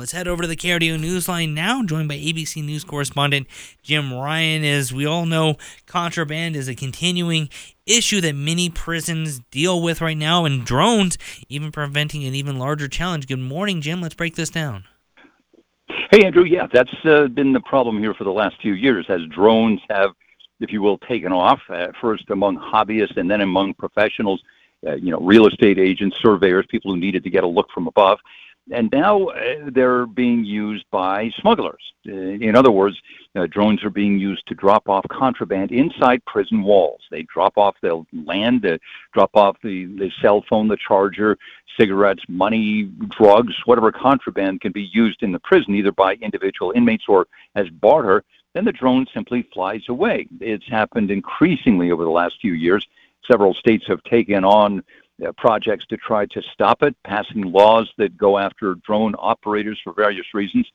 Let's head over to the KRDO Newsline now, joined by ABC News correspondent Jim Ryan. As we all know, contraband is a continuing issue that many prisons deal with right now, and drones even preventing an even larger challenge. Good morning, Jim. Let's break this down. Hey, Andrew. Yeah, that's uh, been the problem here for the last few years as drones have, if you will, taken off, uh, first among hobbyists and then among professionals, uh, you know, real estate agents, surveyors, people who needed to get a look from above and now uh, they're being used by smugglers. Uh, in other words, uh, drones are being used to drop off contraband inside prison walls. They drop off, they'll land, uh, drop off the, the cell phone, the charger, cigarettes, money, drugs, whatever contraband can be used in the prison, either by individual inmates or as barter. Then the drone simply flies away. It's happened increasingly over the last few years. Several states have taken on projects to try to stop it, passing laws that go after drone operators for various reasons.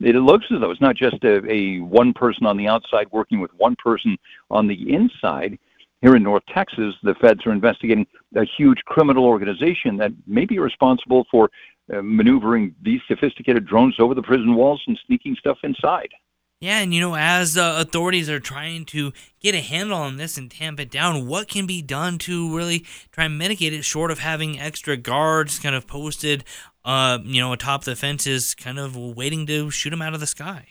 It looks as though it's not just a, a one person on the outside working with one person on the inside. Here in North Texas, the feds are investigating a huge criminal organization that may be responsible for uh, maneuvering these sophisticated drones over the prison walls and sneaking stuff inside. Yeah, and you know, as uh, authorities are trying to get a handle on this and tamp it down, what can be done to really try and mitigate it, short of having extra guards kind of posted, uh, you know, atop the fences, kind of waiting to shoot them out of the sky?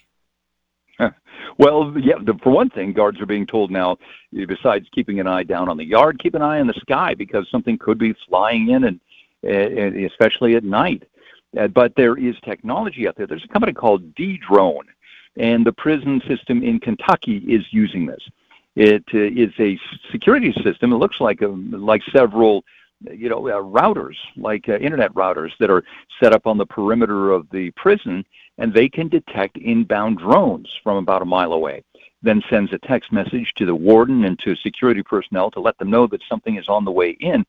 Well, yeah. The, for one thing, guards are being told now, besides keeping an eye down on the yard, keep an eye on the sky because something could be flying in, and, and especially at night. Uh, but there is technology out there. There's a company called Dedrone and the prison system in Kentucky is using this. It uh, is a security system. It looks like a, like several, you know, uh, routers, like uh, internet routers that are set up on the perimeter of the prison, and they can detect inbound drones from about a mile away. Then sends a text message to the warden and to security personnel to let them know that something is on the way in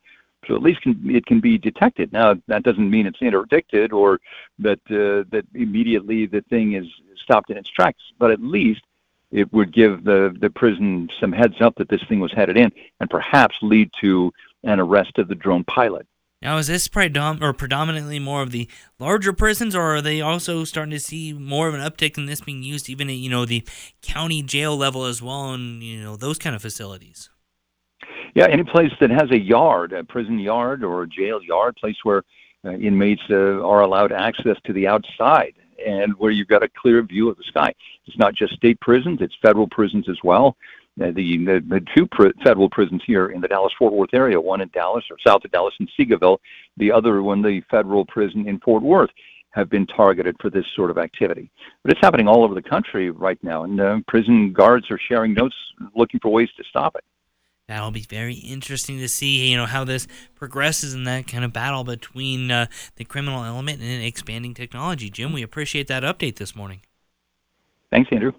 so at least can, it can be detected. Now that doesn't mean it's interdicted or that uh, that immediately the thing is stopped in its tracks, but at least it would give the the prison some heads up that this thing was headed in, and perhaps lead to an arrest of the drone pilot. Now, is this predom- or predominantly more of the larger prisons, or are they also starting to see more of an uptick in this being used even at you know the county jail level as well, and you know those kind of facilities? Yeah, any place that has a yard, a prison yard or a jail yard, place where uh, inmates uh, are allowed access to the outside and where you've got a clear view of the sky. It's not just state prisons; it's federal prisons as well. Uh, the, the the two pr- federal prisons here in the Dallas Fort Worth area, one in Dallas or south of Dallas in Seagoville, the other one the federal prison in Fort Worth, have been targeted for this sort of activity. But it's happening all over the country right now, and uh, prison guards are sharing notes, looking for ways to stop it that'll be very interesting to see you know how this progresses in that kind of battle between uh, the criminal element and expanding technology. Jim we appreciate that update this morning. Thanks andrew